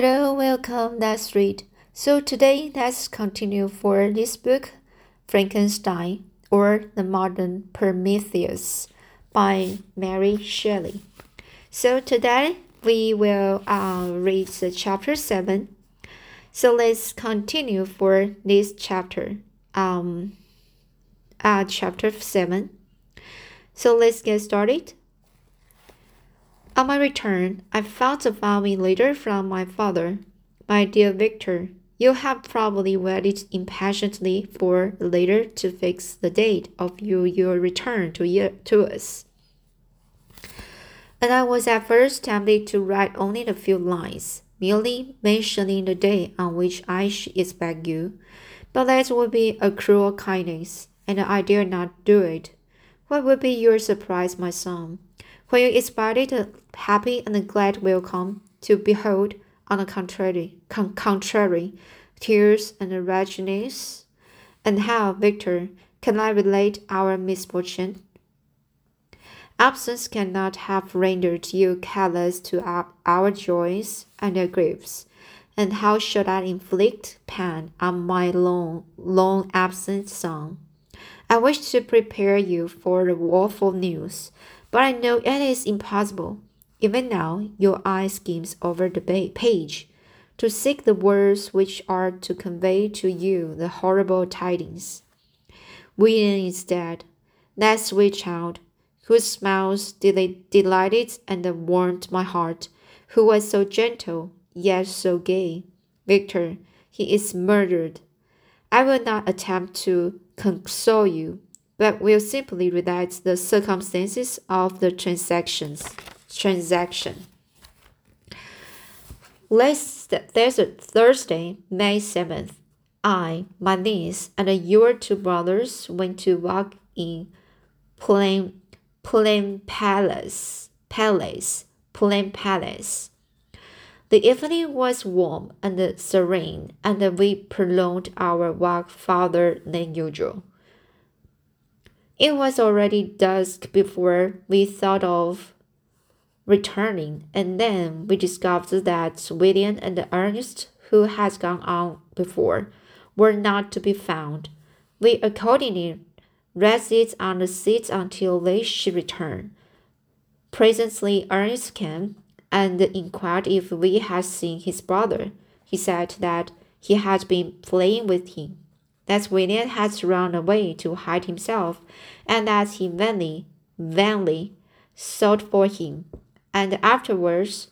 Hello, welcome. Let's read. So today, let's continue for this book, Frankenstein or the Modern Prometheus by Mary Shelley. So today we will uh, read the chapter seven. So let's continue for this chapter. Um, uh, chapter seven. So let's get started. On my return, I found a following letter from my father. My dear Victor, you have probably waited impatiently for the letter to fix the date of your, your return to, to us. And I was at first tempted to write only a few lines, merely mentioning the day on which I should expect you. But that would be a cruel kindness, and I dare not do it. What would be your surprise, my son? When you expected a happy and glad welcome, to behold, on the contrary, con contrary, tears and wretchedness. And how, Victor, can I relate our misfortune? Absence cannot have rendered you callous to our, our joys and our griefs. And how should I inflict pain on my long, long absent son? I wish to prepare you for the woeful news, but I know it is impossible. Even now, your eye skims over the page to seek the words which are to convey to you the horrible tidings. William is dead, that sweet child, whose smiles del delighted and warmed my heart, who was so gentle, yet so gay. Victor, he is murdered. I will not attempt to console you but will simply relate the circumstances of the transactions transaction. Last Thursday, May 7th. I, my niece, and your two brothers went to walk in Plain Plain Palace Palace Plain Palace. The evening was warm and serene, and we prolonged our walk farther than usual. It was already dusk before we thought of returning, and then we discovered that William and Ernest, who had gone on before, were not to be found. We accordingly rested on the seat until they should return. Presently, Ernest came and inquired if we had seen his brother. He said that he had been playing with him that William had run away to hide himself, and that he vainly, vainly sought for him, and afterwards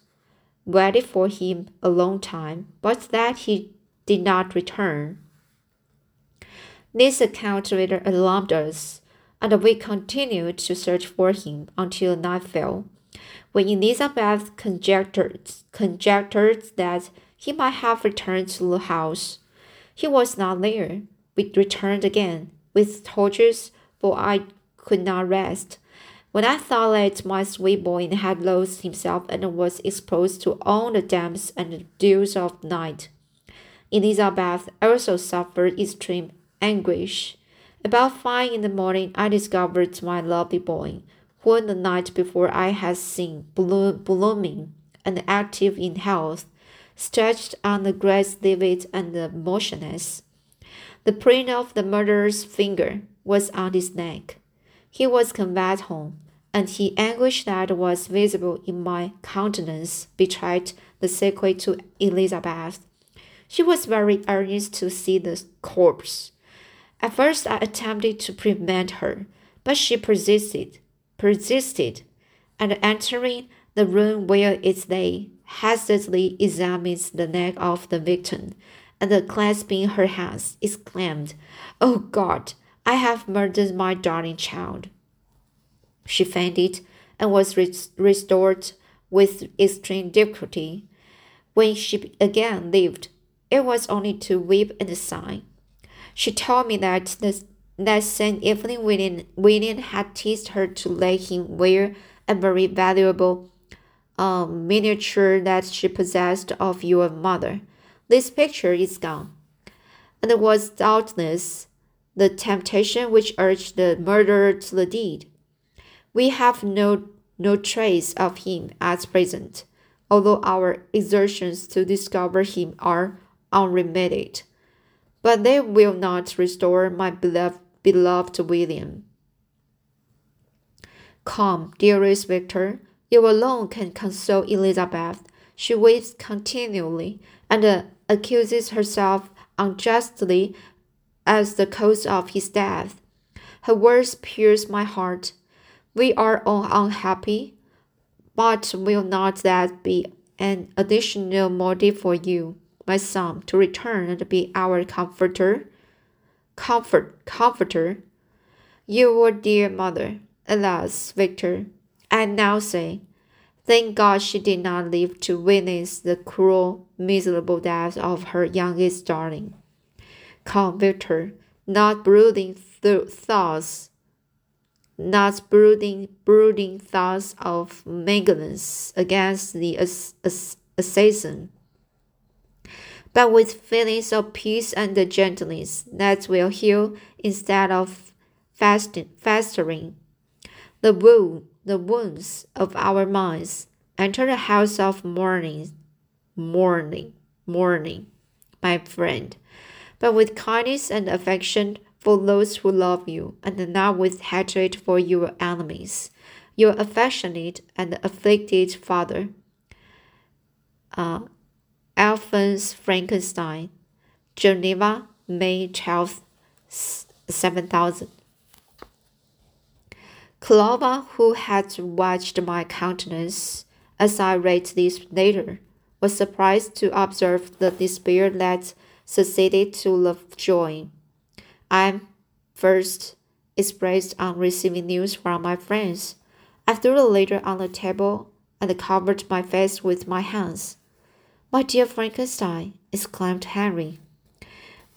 waited for him a long time, but that he did not return. This account rather alarmed us, and we continued to search for him until night fell, when Elizabeth conjectured, conjectured that he might have returned to the house. He was not there we returned again with torches, for I could not rest. When I thought that my sweet boy had lost himself and was exposed to all the damps and dews of night, Elizabeth also suffered extreme anguish. About five in the morning, I discovered my lovely boy, whom the night before I had seen blooming and active in health, stretched on the grass livid and motionless. The print of the murderer's finger was on his neck. He was conveyed home, and the anguish that was visible in my countenance betrayed the secret to Elizabeth. She was very earnest to see the corpse. At first, I attempted to prevent her, but she persisted, persisted, and entering the room where it lay, hastily examined the neck of the victim and clasping her hands, exclaimed, Oh God, I have murdered my darling child. She fainted and was restored with extreme difficulty. When she again lived, it was only to weep and sigh. She told me that the, that same evening William, William had teased her to let him wear a very valuable um, miniature that she possessed of your mother. This picture is gone, and it was doubtless the temptation which urged the murderer to the deed. We have no no trace of him at present. although our exertions to discover him are unremitted. But they will not restore my beloved, beloved William. Come, dearest Victor, you alone can console Elizabeth. She weeps continually and uh, accuses herself unjustly as the cause of his death. Her words pierce my heart. We are all unhappy, but will not that be an additional motive for you, my son, to return and be our comforter? Comfort, comforter. You were dear mother, alas, Victor, I now say, thank God she did not live to witness the cruel, miserable death of her youngest darling. Come, Victor, not brooding th- thoughts, not brooding, brooding thoughts of malignance against the ass- ass- assassin, but with feelings of peace and gentleness that will heal instead of fasting, festering. The wound, the wounds of our minds enter the house of mourning, mourning, mourning, my friend but with kindness and affection for those who love you, and not with hatred for your enemies. Your affectionate and afflicted father, uh, Alphonse Frankenstein, Geneva, May 12th, 7000. Clerval, who had watched my countenance as I read this letter, was surprised to observe the despair that succeeded to the joy I first expressed on receiving news from my friends. I threw the letter on the table and covered my face with my hands. My dear Frankenstein, exclaimed Henry,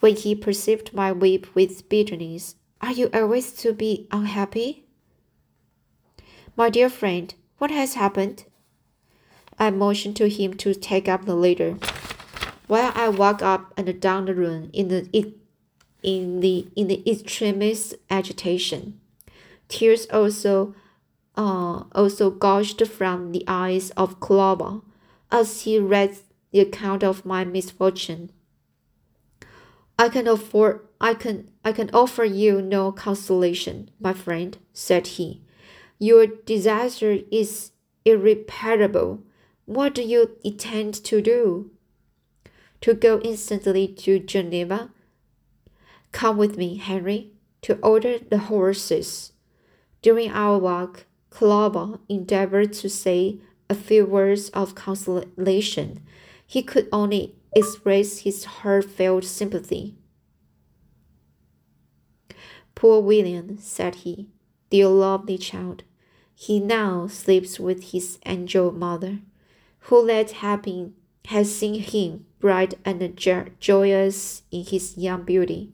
when he perceived my weep with bitterness, are you always to be unhappy? My dear friend, what has happened? I motioned to him to take up the letter while I walked up and down the room in the in the in the extremest agitation. Tears also uh, also gushed from the eyes of Clerval as he read the account of my misfortune. I can afford I can I can offer you no consolation, my friend, said he. Your disaster is irreparable. What do you intend to do? to go instantly to Geneva. Come with me, Henry, to order the horses. During our walk, Clerval endeavored to say a few words of consolation. He could only express his heartfelt sympathy. Poor William, said he, dear lovely child, he now sleeps with his angel mother, who let happen has seen him bright and joyous in his young beauty,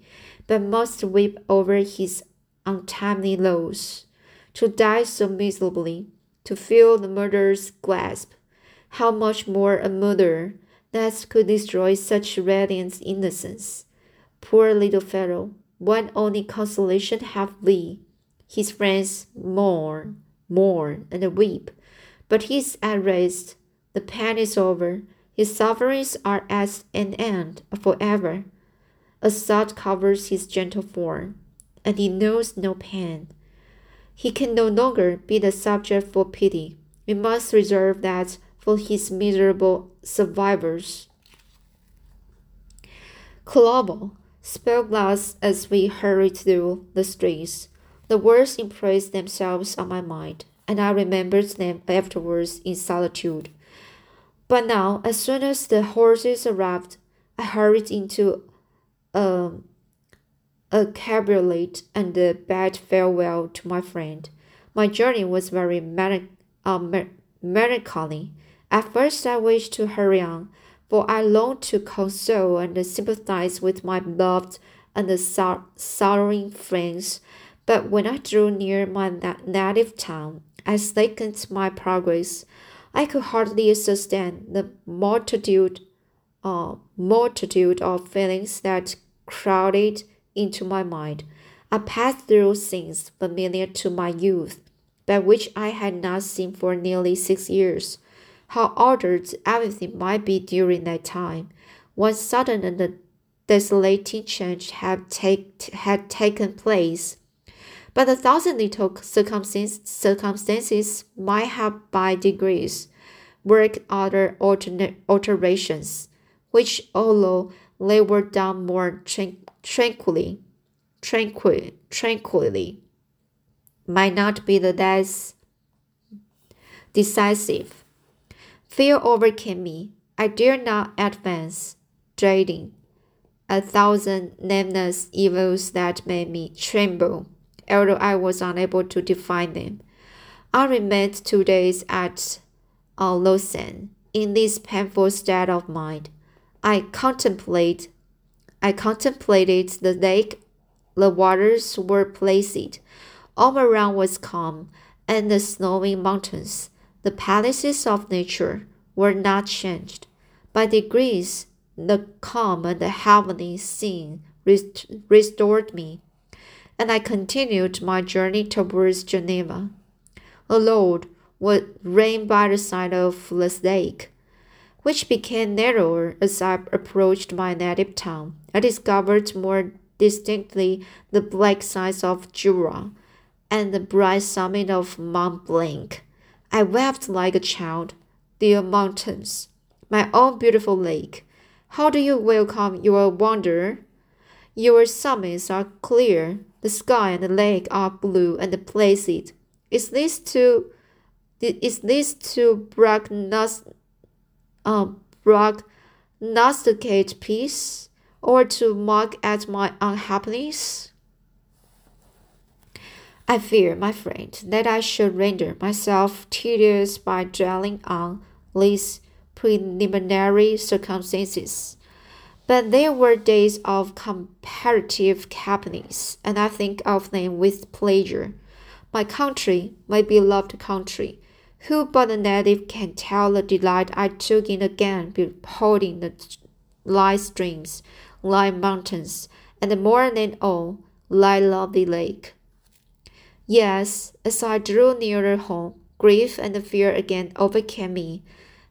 but must weep over his untimely loss. To die so miserably, to feel the murderer's grasp, how much more a murderer that could destroy such radiant innocence. Poor little fellow, one only consolation have we. His friends mourn, mourn, and weep, but he is at rest. The pain is over his sufferings are at an end forever. A sod covers his gentle form, and he knows no pain. He can no longer be the subject for pity. We must reserve that for his miserable survivors. Clerval spoke thus as we hurried through the streets. The words impressed themselves on my mind, and I remembered them afterwards in solitude. But now, as soon as the horses arrived, I hurried into um, a cabriolet and bade farewell to my friend. My journey was very uh, melancholy. At first, I wished to hurry on, for I longed to console and sympathize with my loved and sor sorrowing friends. But when I drew near my native town, I slackened my progress. I could hardly sustain the multitude, uh, multitude of feelings that crowded into my mind. I passed through scenes familiar to my youth, but which I had not seen for nearly six years. how altered everything might be during that time. One sudden and desolating change had, take, had taken place. But a thousand little circumstances, might have by degrees worked other alterations, which, although they were done more tranquilly, tranquil, tranquilly, might not be the less decisive. Fear overcame me. I dared not advance, dreading a thousand nameless evils that made me tremble, although I was unable to define them. I remained two days at uh, Lausanne in this painful state of mind. I contemplate, I contemplated the lake. The waters were placid. All around was calm, and the snowy mountains, the palaces of nature, were not changed. By degrees, the calm and the scene rest restored me, and I continued my journey towards Geneva. The Lord would reign by the side of the lake, which became narrower as I approached my native town. I discovered more distinctly the black sides of Jura and the bright summit of Mont Blanc. I wept like a child. Dear mountains, my own beautiful lake, how do you welcome your wanderer? Your summits are clear, the sky and the lake are blue and placid. Is this to is this to prognost, uh, peace, or to mock at my unhappiness? I fear, my friend, that I should render myself tedious by dwelling on these preliminary circumstances. But there were days of comparative happiness, and I think of them with pleasure. My country, my beloved country, who but a native can tell the delight I took in again beholding the light streams, light mountains, and more than all, light lovely lake. Yes, as I drew nearer home, grief and fear again overcame me.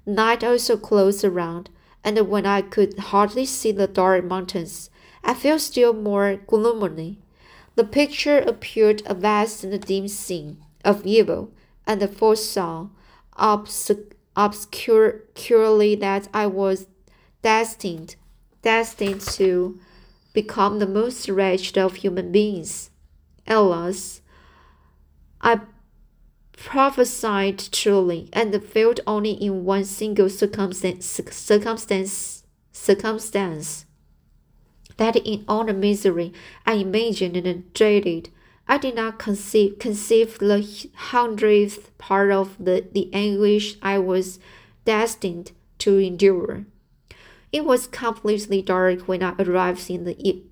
Night also closed around, and when I could hardly see the dark mountains, I felt still more gloomily. The picture appeared a vast and dim scene of evil, and foresaw obscurely that I was destined, destined to become the most wretched of human beings. Alas, I prophesied truly and failed only in one single circumstance, circumstance, circumstance that in all the misery I imagined and dreaded, I did not conceive, conceive the hundredth part of the, the anguish I was destined to endure. It was completely dark when I arrived in the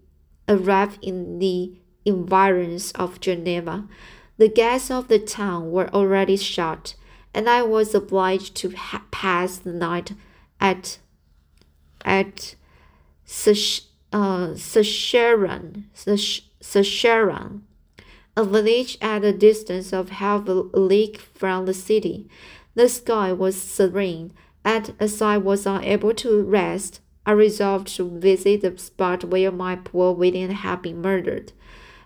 arrived in the environs of Geneva. The gates of the town were already shut, and I was obliged to pass the night at at uh, Secheron, a village at a distance of half a league from the city. The sky was serene, and as I was unable to rest, I resolved to visit the spot where my poor William had been murdered.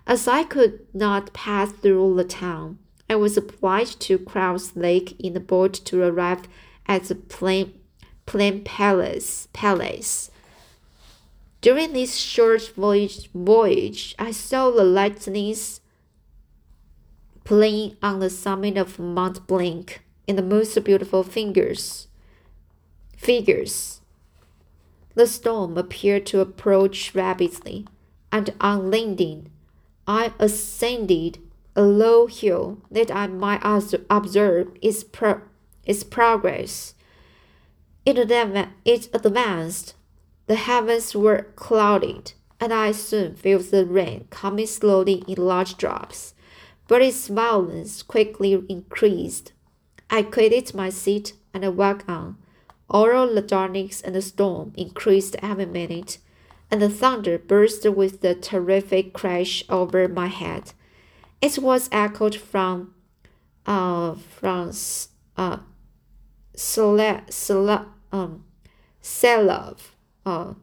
As I could not pass through the town, I was obliged to cross lake in a boat to arrive at the plain, plain palace. palace. During this short voyage, voyage, I saw the lightnings playing on the summit of Mont Blanc in the most beautiful fingers. Figures. The storm appeared to approach rapidly, and on landing, I ascended a low hill that I might observe its, pro its progress. It, it advanced. The heavens were clouded, and I soon felt the rain coming slowly in large drops, but its violence quickly increased. I quitted my seat and walked on. All the darkness and the storm increased every minute and the thunder burst with a terrific crash over my head. It was echoed from, uh, from uh, Salêve, um, Salêve, uh,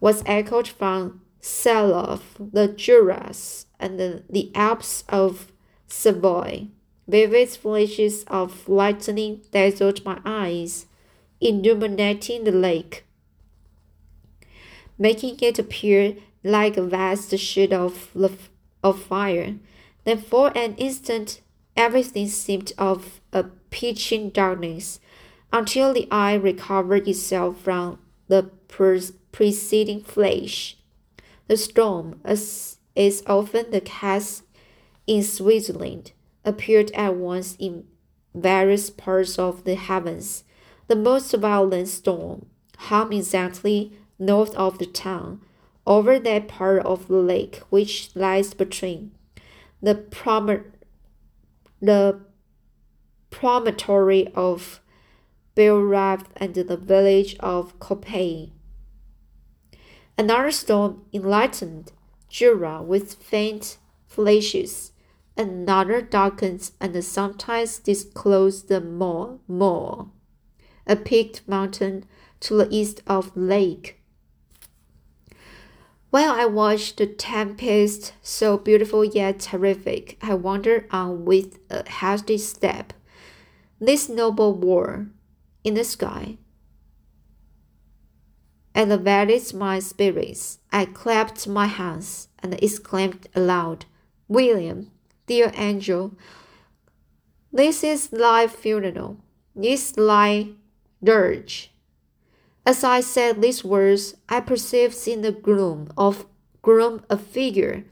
was echoed from Salêve, the Juras, and the, the Alps of Savoy. Vivid flashes of lightning dazzled my eyes, illuminating the lake, making it appear like a vast sheet of, of fire. Then for an instant everything seemed of a pitching darkness, until the eye recovered itself from the preceding flash. The storm, as is often the case in Switzerland, appeared at once in various parts of the heavens. The most violent storm hung exactly north of the town, over that part of the lake which lies between the, prom- the promontory of Belrive and the village of Copêt. Another storm enlightened Jura with faint flashes. Another darkens and sometimes disclosed the more, more, a peaked mountain to the east of the lake. While I watched the tempest, so beautiful yet terrific, I wandered on uh, with uh, a hasty step. This noble war in the sky elevated my spirits. I clapped my hands and exclaimed aloud, William, dear angel, this is thy funeral, this thy dirge. As I said these words, I perceived in the gloom of gloom a figure,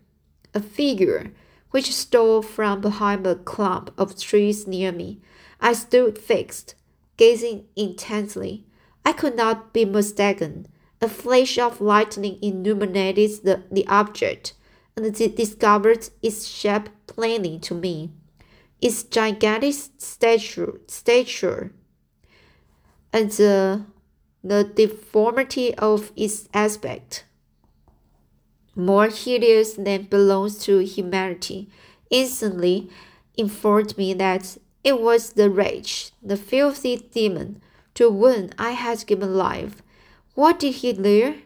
a figure which stole from behind a clump of trees near me. I stood fixed, gazing intently. I could not be mistaken. A flash of lightning illuminated the, the object, and discovered its shape plainly to me. Its gigantic stature, stature and the the deformity of its aspect, more hideous than belongs to humanity, instantly informed me that it was the wretch, the filthy demon, to whom I had given life. What did he there?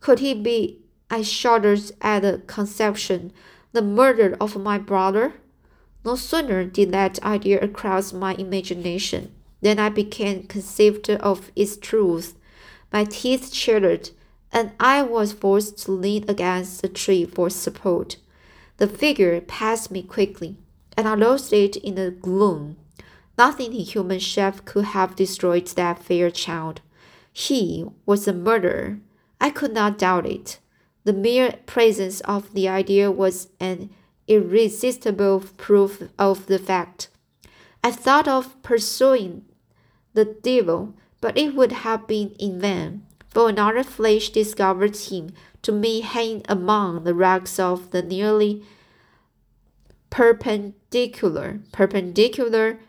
Could he be? I shuddered at the conception, the murder of my brother. No sooner did that idea cross my imagination then I became conceived of its truth. My teeth chattered, and I was forced to lean against a tree for support. The figure passed me quickly, and I lost it in the gloom. Nothing in human shape could have destroyed that fair child. He was a murderer. I could not doubt it. The mere presence of the idea was an irresistible proof of the fact. I thought of pursuing the devil, but it would have been in vain, for another flash discovered him to me hanging among the rocks of the nearly perpendicular perpendicular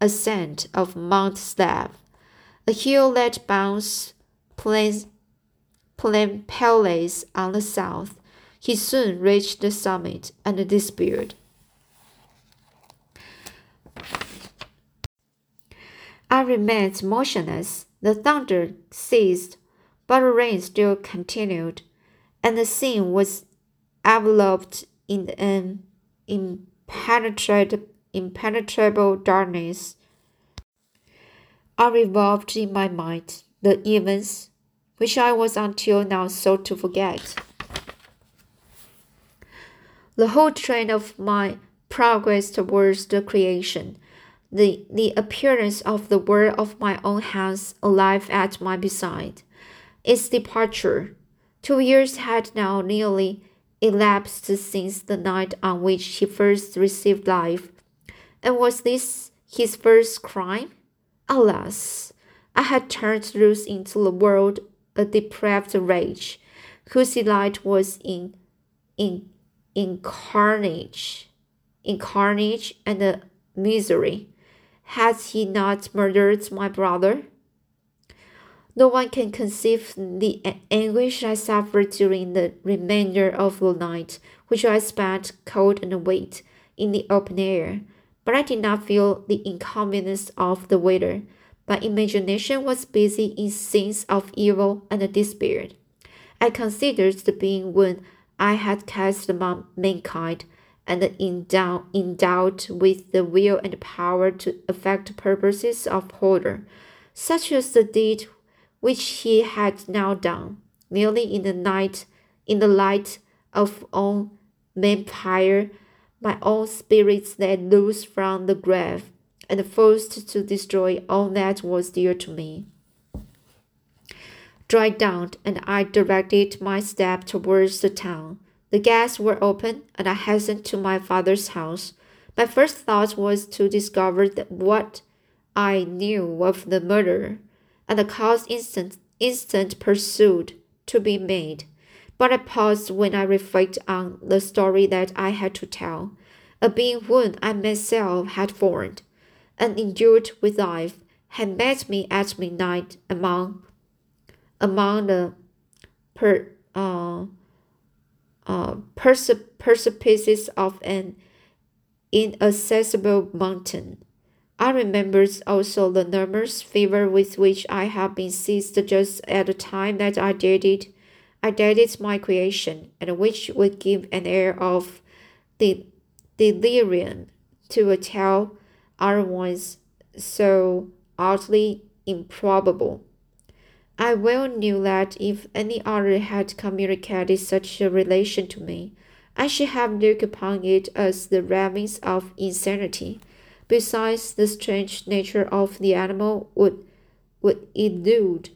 ascent of Mount Salêve, a hill that bounds plain, plain palace on the south. He soon reached the summit and disappeared. I remained motionless. The thunder ceased, but the rain still continued, and the scene was enveloped in an impenetrable, impenetrable darkness. I revolved in my mind the events which I was until now sought to forget. The whole train of my progress towards the creation the, the appearance of the world of my own hands alive at my beside. Its departure. Two years had now nearly elapsed since the night on which he first received life. And was this his first crime? Alas, I had turned loose into the world a depraved rage, whose delight was in in in carnage, in carnage and misery. Has he not murdered my brother? No one can conceive the anguish I suffered during the remainder of the night, which I spent cold and wet in the open air. But I did not feel the inconvenience of the weather. My imagination was busy in scenes of evil and despair. I considered the being when I had cast among mankind and endowed, endowed with the will and power to effect purposes of horror, such as the deed which he had now done, merely in the night, in the light of own vampire, my own spirits let loose from the grave, and forced to destroy all that was dear to me. Dried down, and I directed my step towards the town. The gates were open, and I hastened to my father's house. My first thought was to discover what I knew of the murder, and the cause instant, instant pursuit to be made. But I paused when I reflected on the story that I had to tell, a being whom I myself had formed, and endured with life, had met me at midnight among among the per, uh, uh, precipices of an inaccessible mountain. I remembered also the nervous fever with which I had been seized just at the time that I did it. I did it my creation, and which would give an air of delirium to a tale otherwise so utterly improbable. I well knew that if any other had communicated such a relation to me, I should have looked upon it as the ravings of insanity. Besides, the strange nature of the animal would would elude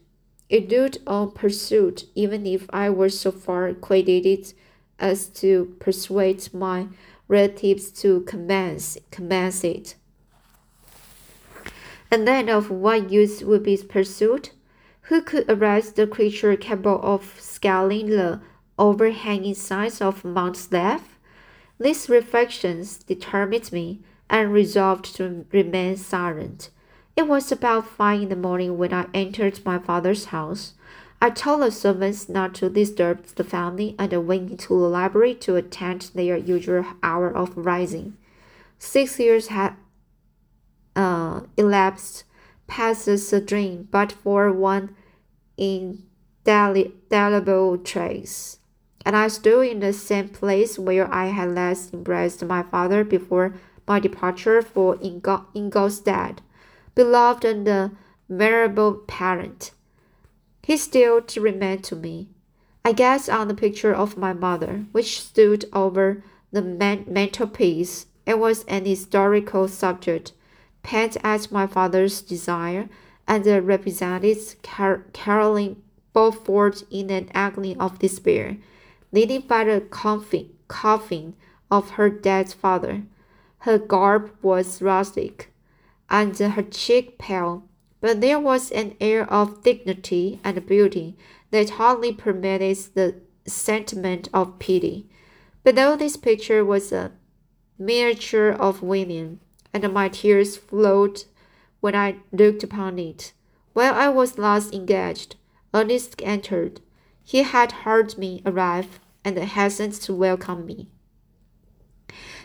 elude all pursuit, even if I were so far acquainted as to persuade my relatives to commence commence it. And then of what use would be pursued? Who could arrest the creature capable of scaling the overhanging sides of Mount Salêve? These reflections determined me and resolved to remain silent. It was about five in the morning when I entered my father's house. I told the servants not to disturb the family and went into the library to attend their usual hour of rising. Six years had uh, elapsed passes a dream, but for one indelible trace. And I stood in the same place where I had last embraced my father before my departure for Ingolstadt, beloved and venerable parent. He still remained to me. I gazed on the picture of my mother, which stood over the man- mantelpiece. It was an historical subject painted at my father's desire, and represented Car- Caroline Beaufort in an agony of despair, leaning by the coffin, coffin of her dead father. Her garb was rustic, and her cheek pale, but there was an air of dignity and beauty that hardly permitted the sentiment of pity. Below this picture was a miniature of William, and my tears flowed when I looked upon it. While I was thus engaged, Ernest entered. He had heard me arrive and hastened to welcome me.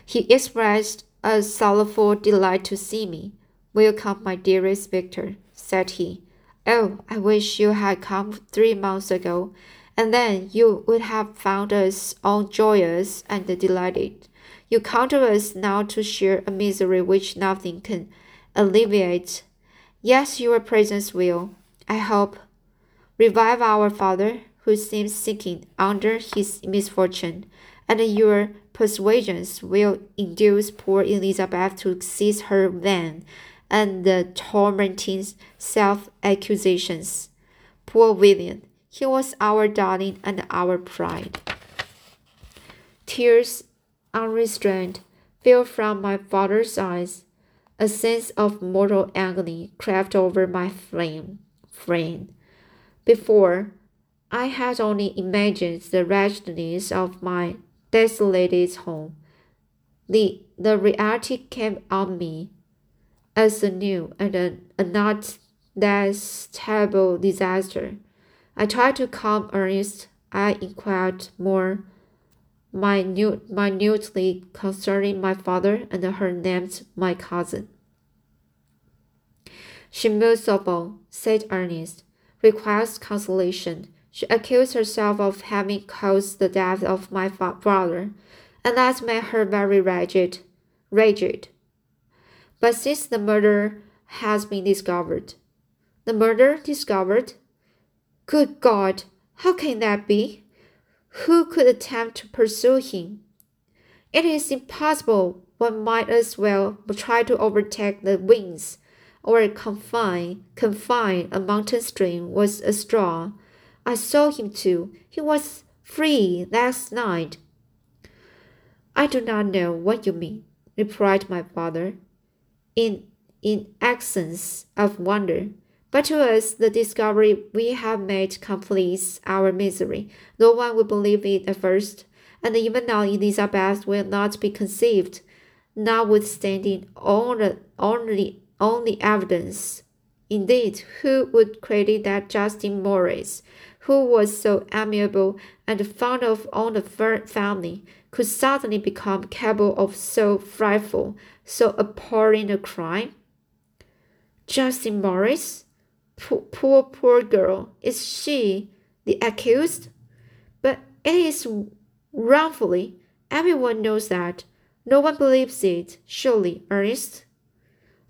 He expressed a sorrowful delight to see me. Welcome, my dearest Victor, said he. Oh, I wish you had come three months ago, and then you would have found us all joyous and delighted. You on us now to share a misery which nothing can alleviate. Yes, your presence will, I hope, revive our father, who seems sinking under his misfortune, and your persuasions will induce poor Elizabeth to cease her vain and the tormenting self accusations. Poor William, he was our darling and our pride. Tears unrestrained, fell from my father's eyes. A sense of mortal agony crept over my frame. frame. Before, I had only imagined the wretchedness of my desolated home. The, the reality came on me as a new and a, a not less terrible disaster. I tried to calm Ernest. I inquired more minute, minutely concerning my father and her named my cousin. She all, said Ernest, requires consolation. She accused herself of having caused the death of my brother, and that made her very rigid. Rigid. But since the murder has been discovered, the murder discovered? Good God, how can that be? Who could attempt to pursue him? It is impossible. One might as well try to overtake the winds, or confine confine a mountain stream with a straw. I saw him too. He was free last night. I do not know what you mean, replied my father, in in accents of wonder. But to us, the discovery we have made completes our misery. No one will believe it at first, and even now Elizabeth will not be conceived, notwithstanding all the only only evidence. Indeed, who would credit that Justin Moritz, who was so amiable and fond of all the family, could suddenly become capable of so frightful, so appalling a crime? Justin Moritz? Poor, poor, poor girl. Is she the accused? But it is wrongfully. Everyone knows that. No one believes it, surely, Ernest.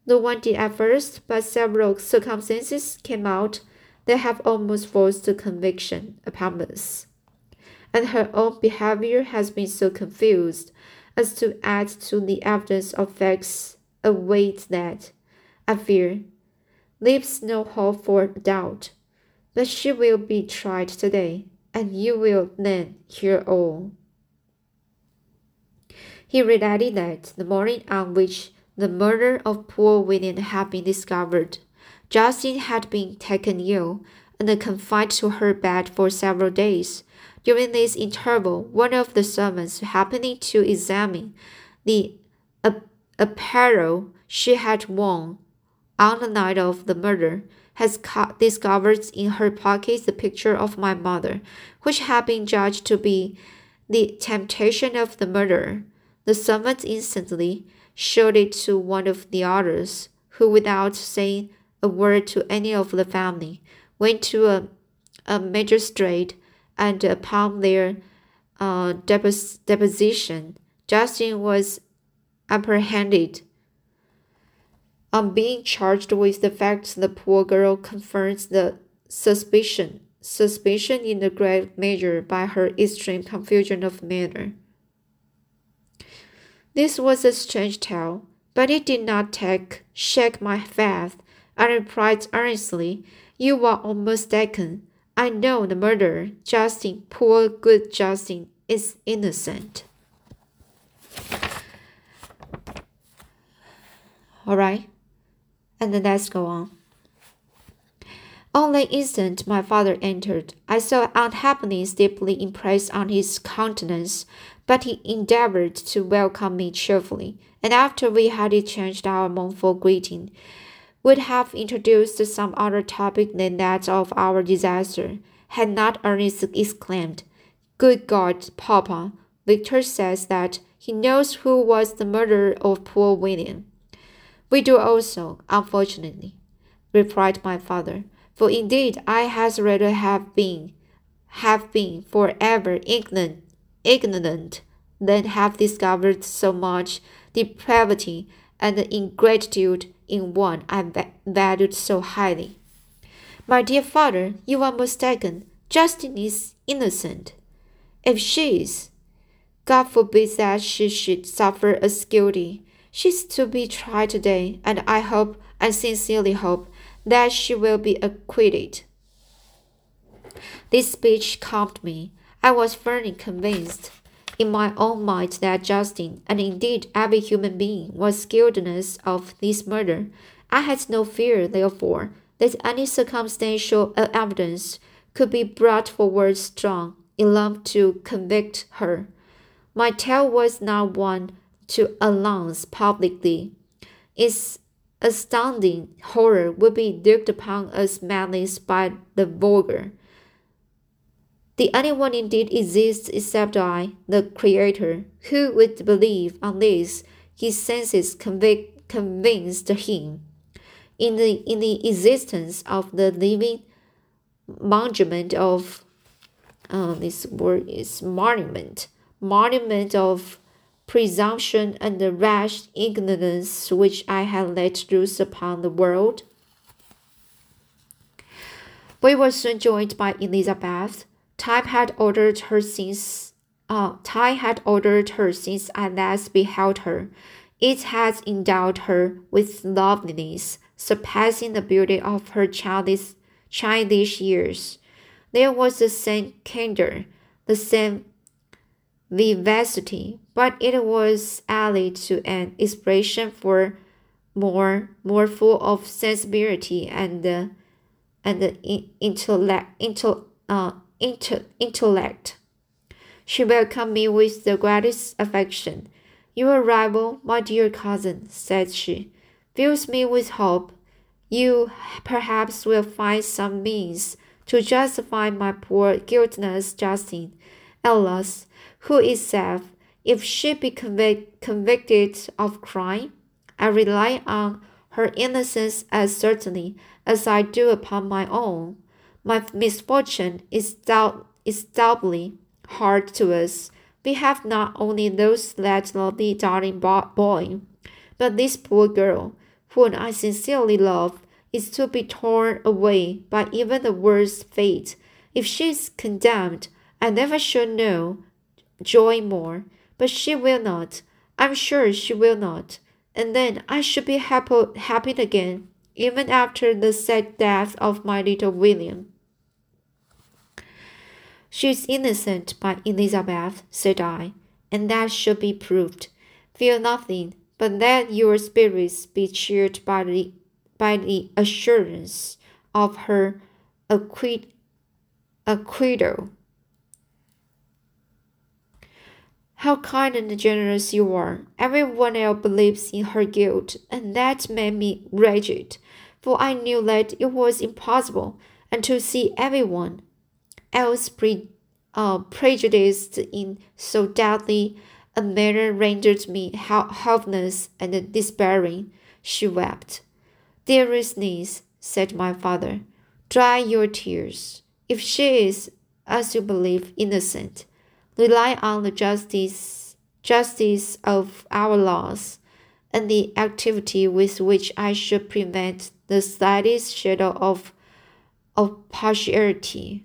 No one did at first, but several circumstances came out that have almost forced the conviction upon us. And her own behavior has been so confused as to add to the evidence of facts a weight that, I fear, leaves no hope for doubt. But she will be tried today, and you will then hear all. He related that the morning on which the murder of poor William had been discovered, Justin had been taken ill and confined to her bed for several days. During this interval, one of the servants happening to examine the apparel she had worn on the night of the murder, has discovered in her pocket the picture of my mother, which had been judged to be the temptation of the murderer. The servant instantly showed it to one of the others, who, without saying a word to any of the family, went to a, a magistrate, and upon their uh, depos deposition, Justin was apprehended on being charged with the facts, the poor girl confirms the suspicion, suspicion in a great measure by her extreme confusion of manner. This was a strange tale, but it did not take shake my faith. I replied earnestly, "You are almost mistaken. I know the murderer, Justin, poor good Justin, is innocent." All right and let's go on. On the instant my father entered, I saw unhappiness deeply impressed on his countenance, but he endeavored to welcome me cheerfully, and after we had exchanged our mournful greeting, would have introduced some other topic than that of our disaster, had not Ernest exclaimed, Good God, Papa, Victor says that he knows who was the murderer of poor William. We do also, unfortunately, replied my father, for indeed I had rather have been have been forever ignorant ignorant than have discovered so much depravity and ingratitude in one I valued so highly. My dear father, you are mistaken. Justin is innocent. If she is, God forbid that she should suffer as guilty. She's to be tried today, and I hope, I sincerely hope, that she will be acquitted. This speech calmed me. I was firmly convinced in my own mind that Justin, and indeed every human being, was guiltless of this murder. I had no fear, therefore, that any circumstantial evidence could be brought forward strong enough to convict her. My tale was not one to announce publicly. Its astounding horror would be looked upon as madness by the vulgar. The only one indeed exists except I, the Creator, who would believe on this his senses convic- convinced him. in the in the existence of the living monument of uh, this word is monument monument of presumption and the rash ignorance which I had let loose upon the world. We were soon joined by Elizabeth. Time had ordered her since uh, time had ordered her since I last beheld her. It had endowed her with loveliness, surpassing the beauty of her childish, childish years. There was the same candor, the same vivacity, but it was allied to an expression for more more full of sensibility and uh, and intellect intel, uh, inter, intellect. She welcomed me with the greatest affection. Your arrival, my dear cousin, said she, fills me with hope. You perhaps will find some means to justify my poor guiltless Justine. Alas, who is safe if she be convic convicted of crime. I rely on her innocence as certainly as I do upon my own. My misfortune is, doubt, is doubly hard to us. We have not only lost that lovely darling boy, but this poor girl, whom I sincerely love, is to be torn away by even the worst fate. If she is condemned, I never shall know joy more, but she will not. I'm sure she will not. And then I should be happy, happy again, even after the sad death of my little William. She is innocent by Elizabeth, said I, and that should be proved. Fear nothing, but let your spirits be cheered by the, by the assurance of her acquit, acquittal. How kind and generous you are. Everyone else believes in her guilt, and that made me wretched, for I knew that it was impossible, and to see everyone else pre, uh, prejudiced in so deadly a manner rendered me helpless and despairing. She wept. Dearest niece, said my father, dry your tears. If she is, as you believe, innocent, rely on the justice justice of our laws and the activity with which I should prevent the slightest shadow of of partiality.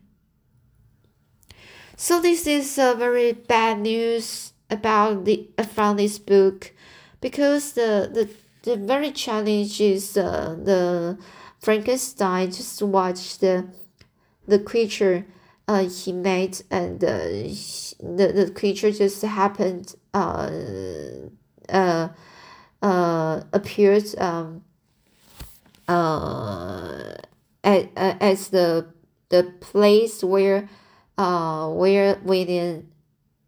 So this is a very bad news about the from this book, because the the the very challenge is uh, the Frankenstein just watch the the creature uh, he made and uh, the, the creature just happened uh, uh, uh, appeared um, uh, at, uh, as the the place where uh, where William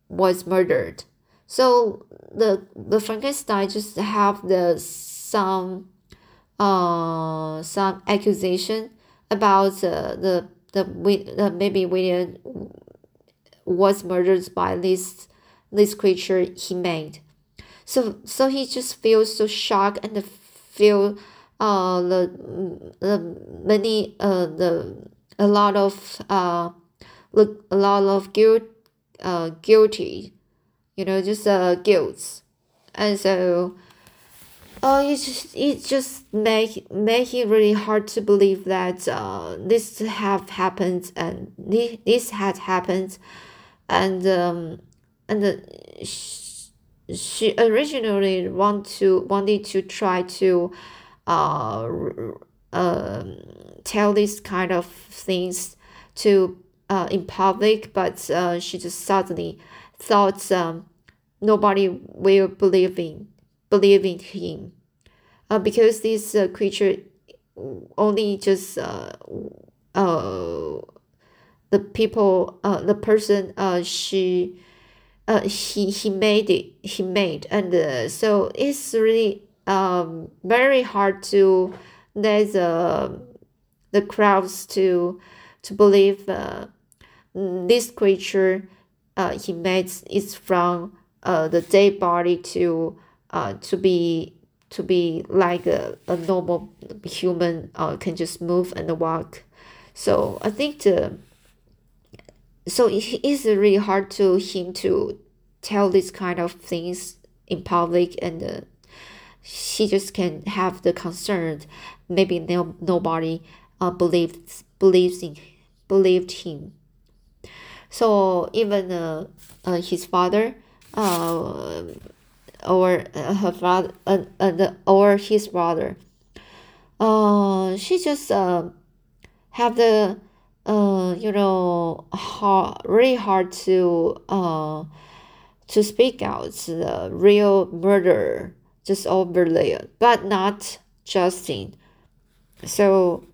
was murdered. So the the Frankenstein just have the some uh some accusation about uh, the the, the maybe William was murdered by this this creature he made. So so he just feels so shocked and feel uh the the many uh the a lot of uh look a lot of guilt uh guilty you know just uh guilt and so uh, it just it just make make it really hard to believe that uh, this have happened and this, this had happened, and um, and she, she originally want to wanted to try to uh, uh, tell this kind of things to uh, in public, but uh, she just suddenly thought um, nobody will believe in believe in him. Uh, because this uh, creature only just uh, uh, the people uh, the person uh, she uh, he he made it he made. And uh, so it's really um very hard to let the the crowds to to believe uh, this creature uh, he made is from uh, the dead body to uh, to be to be like a, a normal human uh, can just move and walk. So i think the so it is really hard to him to tell this kind of things in public and uh, he just can have the concern. Maybe no, nobody uh, believes believes in believed him. So even uh, uh, his father uh, or uh, her father uh, uh, the, or his brother. Uh, she just uh, have the uh, you know hard, really hard to uh, to speak out. The real murder just over there but not Justin. So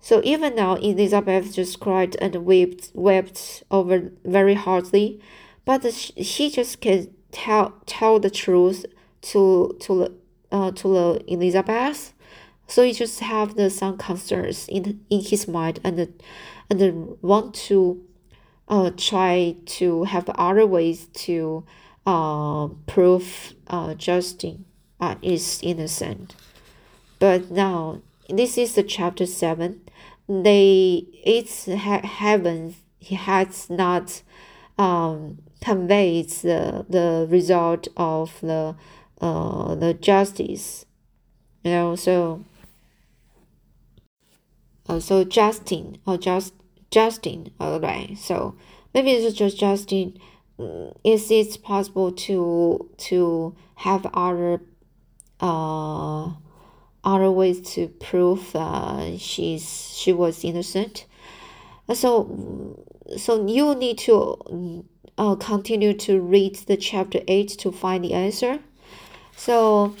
so even now Elizabeth just cried and wept wept over very hardly but she just can tell tell the truth to to uh to the Elizabeth. So he just have the some concerns in in his mind and and want to uh try to have other ways to uh prove uh Justin uh is innocent. But now this is the chapter 7 they it's ha- heaven he has not um conveyed the, the result of the uh the justice you know so uh, so Justin or just Justin alright so maybe it's just Justin mm, is it possible to to have other uh other ways to prove uh, she's she was innocent. So so you need to uh, continue to read the chapter eight to find the answer. So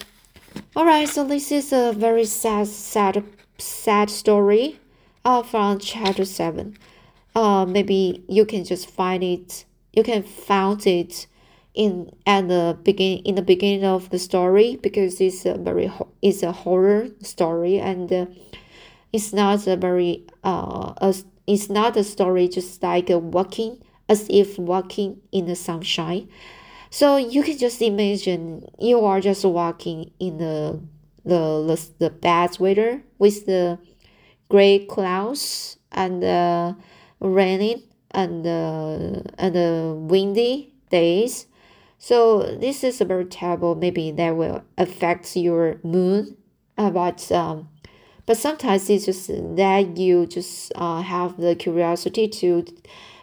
all right, so this is a very sad sad sad story uh, from chapter seven. Uh, maybe you can just find it. You can found it in at the begin in the beginning of the story because it's a very it's a horror story and uh, it's not a very uh a, it's not a story just like a walking as if walking in the sunshine so you can just imagine you are just walking in the the the, the bad weather with the gray clouds and uh, raining and uh, and uh, windy days so this is a very terrible. Maybe that will affect your mood. Uh, but um, but sometimes it's just that you just uh, have the curiosity to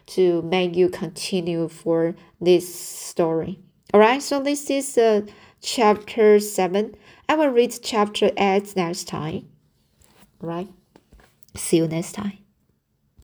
to make you continue for this story. All right. So this is uh, chapter seven. I will read chapter eight next time. All right. See you next time.